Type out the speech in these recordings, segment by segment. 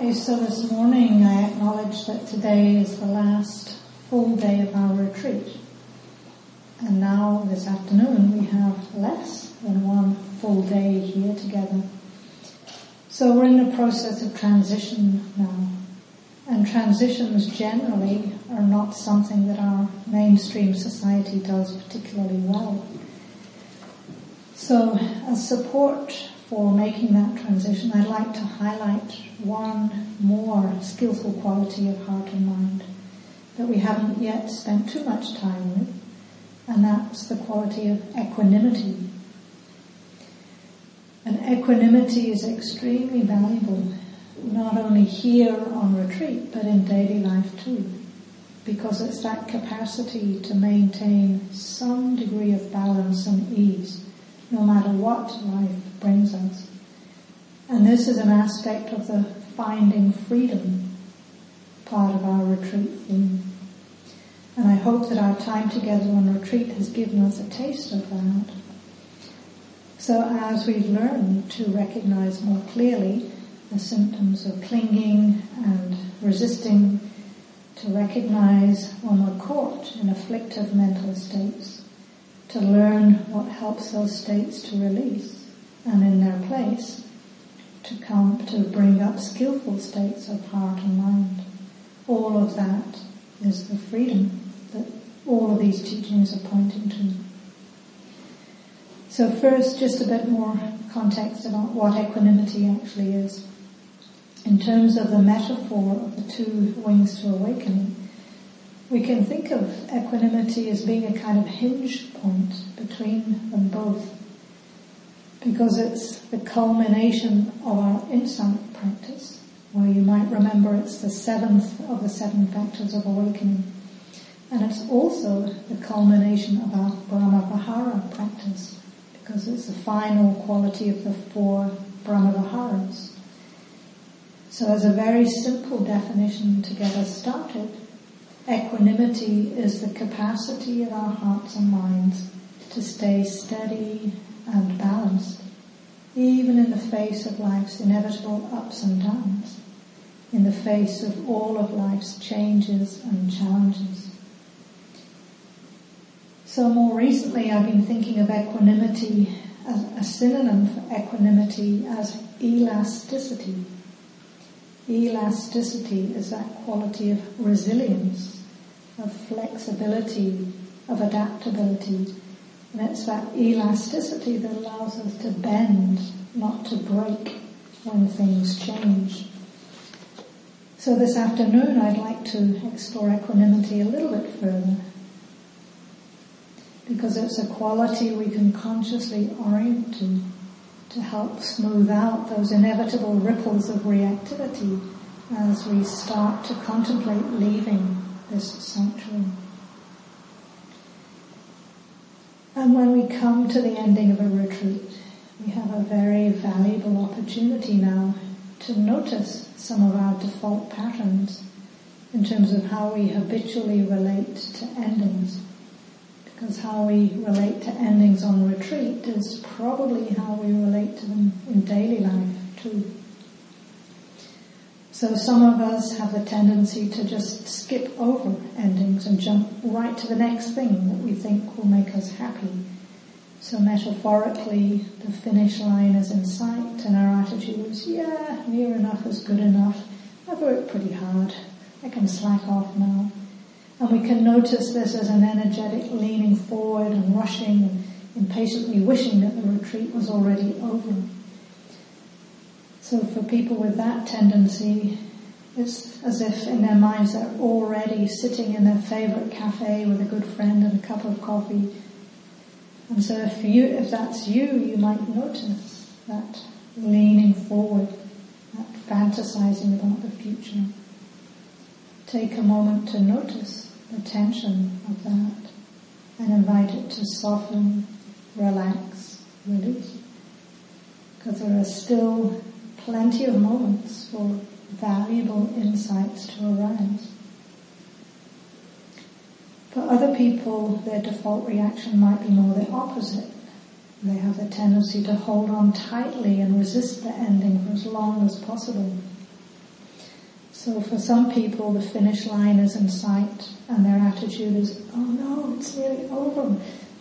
Okay, so this morning I acknowledge that today is the last full day of our retreat. And now this afternoon we have less than one full day here together. So we're in the process of transition now. And transitions generally are not something that our mainstream society does particularly well. So as support for making that transition, I'd like to highlight one more skillful quality of heart and mind that we haven't yet spent too much time with, and that's the quality of equanimity. And equanimity is extremely valuable, not only here on retreat, but in daily life too, because it's that capacity to maintain some degree of balance and ease no matter what life brings us. And this is an aspect of the finding freedom part of our retreat theme. And I hope that our time together on retreat has given us a taste of that. So as we learn to recognize more clearly the symptoms of clinging and resisting, to recognize when we're caught in afflictive mental states, to learn what helps those states to release and in their place to come to bring up skillful states of heart and mind. All of that is the freedom that all of these teachings are pointing to. So first, just a bit more context about what equanimity actually is. In terms of the metaphor of the two wings to awakening, we can think of equanimity as being a kind of hinge point between them both because it's the culmination of our insight practice where you might remember it's the seventh of the seven factors of awakening and it's also the culmination of our Brahmavihara practice because it's the final quality of the four Brahmaviharas. So as a very simple definition to get us started, Equanimity is the capacity of our hearts and minds to stay steady and balanced, even in the face of life's inevitable ups and downs, in the face of all of life's changes and challenges. So more recently I've been thinking of equanimity as a synonym for equanimity as elasticity. Elasticity is that quality of resilience of flexibility, of adaptability. And it's that elasticity that allows us to bend, not to break when things change. So this afternoon I'd like to explore equanimity a little bit further because it's a quality we can consciously orient to to help smooth out those inevitable ripples of reactivity as we start to contemplate leaving this And when we come to the ending of a retreat, we have a very valuable opportunity now to notice some of our default patterns in terms of how we habitually relate to endings. Because how we relate to endings on retreat is probably how we relate to them in daily life too. So some of us have a tendency to just skip over endings and jump right to the next thing that we think will make us happy. So metaphorically, the finish line is in sight and our attitude is, yeah, near enough is good enough. I've worked pretty hard. I can slack off now. And we can notice this as an energetic leaning forward and rushing and impatiently wishing that the retreat was already over. So for people with that tendency, it's as if in their minds they're already sitting in their favorite cafe with a good friend and a cup of coffee. And so if you, if that's you, you might notice that leaning forward, that fantasizing about the future. Take a moment to notice the tension of that and invite it to soften, relax, release. Because there are still plenty of moments for valuable insights to arise. For other people, their default reaction might be more the opposite. They have the tendency to hold on tightly and resist the ending for as long as possible. So for some people, the finish line is in sight and their attitude is, oh no, it's nearly over.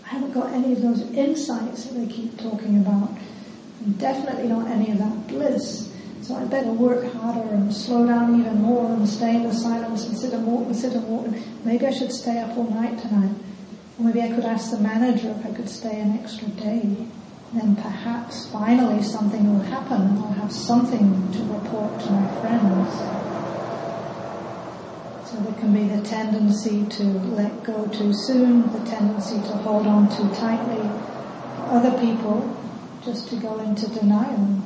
I haven't got any of those insights that they keep talking about. Definitely not any of that bliss. So I better work harder and slow down even more and stay in the silence and sit and walk and sit and walk. Maybe I should stay up all night tonight. Or maybe I could ask the manager if I could stay an extra day. Then perhaps finally something will happen and I'll have something to report to my friends. So there can be the tendency to let go too soon, the tendency to hold on too tightly. Other people, just to go into denial,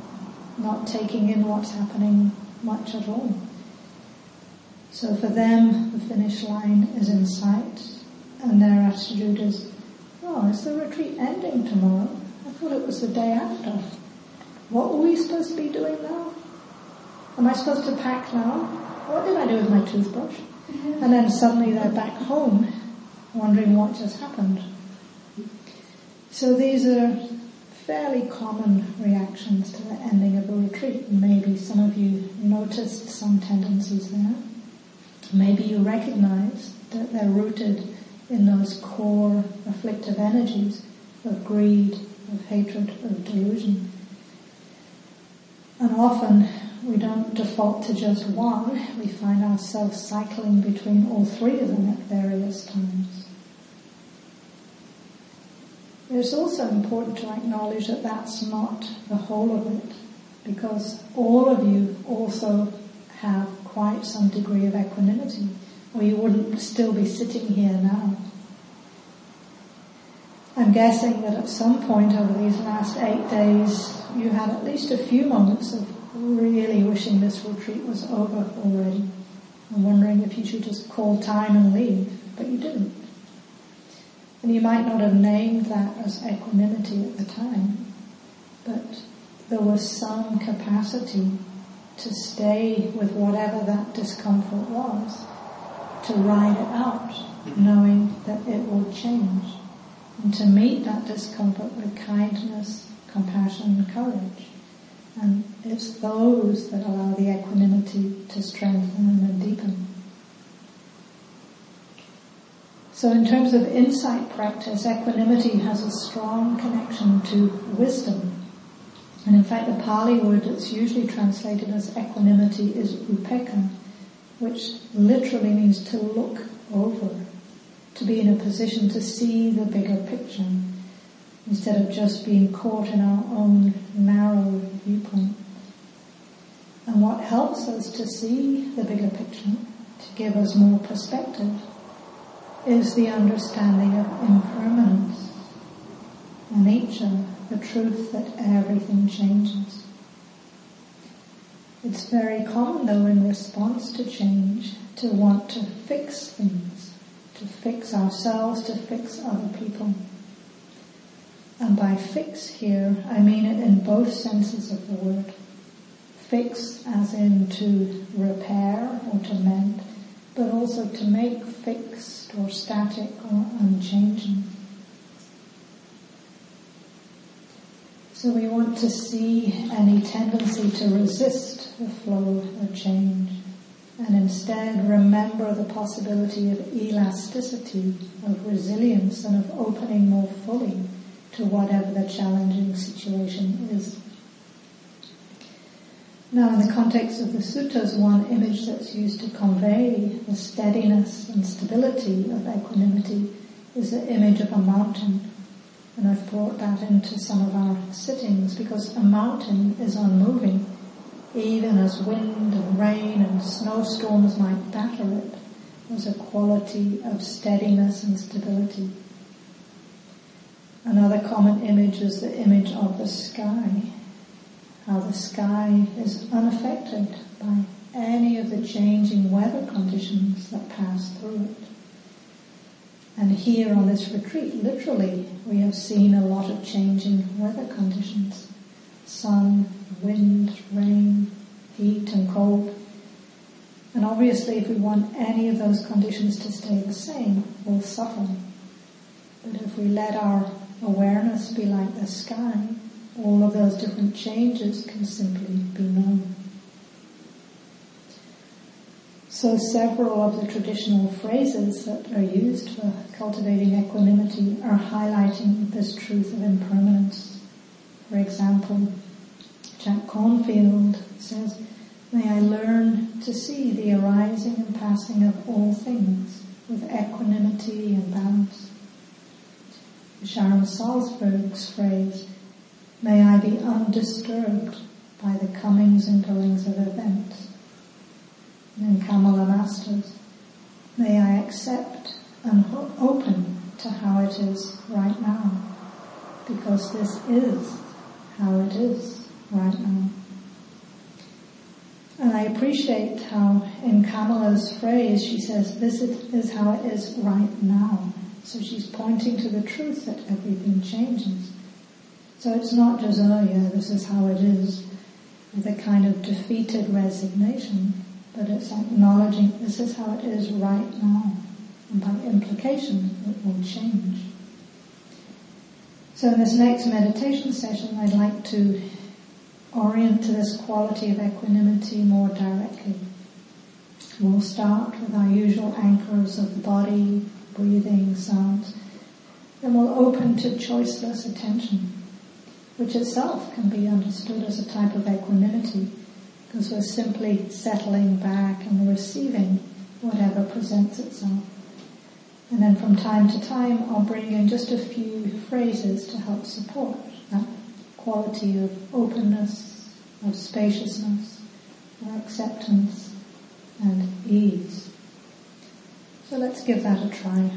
not taking in what's happening much at all. So for them, the finish line is in sight, and their attitude is, oh, is the retreat ending tomorrow? I thought it was the day after. What were we supposed to be doing now? Am I supposed to pack now? What did I do with my toothbrush? Mm-hmm. And then suddenly they're back home wondering what just happened. So these are fairly common reactions to the ending of a retreat. Maybe some of you noticed some tendencies there. Maybe you recognize that they're rooted in those core afflictive energies of greed, of hatred, of delusion. And often we don't default to just one, we find ourselves cycling between all three of them at various times. It's also important to acknowledge that that's not the whole of it, because all of you also have quite some degree of equanimity, or you wouldn't still be sitting here now. I'm guessing that at some point over these last eight days, you had at least a few moments of really wishing this retreat was over already. I'm wondering if you should just call time and leave, but you didn't. And you might not have named that as equanimity at the time, but there was some capacity to stay with whatever that discomfort was, to ride it out, knowing that it will change, and to meet that discomfort with kindness, compassion, and courage. And it's those that allow the equanimity to strengthen and deepen. So in terms of insight practice, equanimity has a strong connection to wisdom. And in fact the Pali word that's usually translated as equanimity is upekkha, which literally means to look over, to be in a position to see the bigger picture instead of just being caught in our own narrow viewpoint. And what helps us to see the bigger picture, to give us more perspective, is the understanding of impermanence, nature, the truth that everything changes. It's very common though in response to change to want to fix things, to fix ourselves, to fix other people. And by fix here, I mean it in both senses of the word. Fix as in to repair or to mend, but also to make fixed or static or unchanging. So we want to see any tendency to resist the flow of change and instead remember the possibility of elasticity, of resilience and of opening more fully to whatever the challenging situation is. Now in the context of the suttas, one image that's used to convey the steadiness and stability of equanimity is the image of a mountain. And I've brought that into some of our sittings because a mountain is unmoving even as wind and rain and snowstorms might batter it. There's a quality of steadiness and stability. Another common image is the image of the sky. How the sky is unaffected by any of the changing weather conditions that pass through it. And here on this retreat, literally, we have seen a lot of changing weather conditions. Sun, wind, rain, heat and cold. And obviously if we want any of those conditions to stay the same, we'll suffer. But if we let our awareness be like the sky, all of those different changes can simply be known. So several of the traditional phrases that are used for cultivating equanimity are highlighting this truth of impermanence. For example, Jack Kornfield says, May I learn to see the arising and passing of all things with equanimity and balance. Sharon Salzberg's phrase, May I be undisturbed by the comings and goings of events and Kamala Masters. May I accept and open to how it is right now, because this is how it is right now. And I appreciate how in Kamala's phrase she says, this is how it is right now. So she's pointing to the truth that everything changes. So it's not just, oh yeah, this is how it is, with a kind of defeated resignation but it's acknowledging this is how it is right now. And by implication, it will change. So in this next meditation session, I'd like to orient to this quality of equanimity more directly. We'll start with our usual anchors of the body, breathing, sounds. Then we'll open to choiceless attention, which itself can be understood as a type of equanimity because we're simply settling back and receiving whatever presents itself. And then from time to time, I'll bring in just a few phrases to help support that quality of openness, of spaciousness, of acceptance, and ease. So let's give that a try.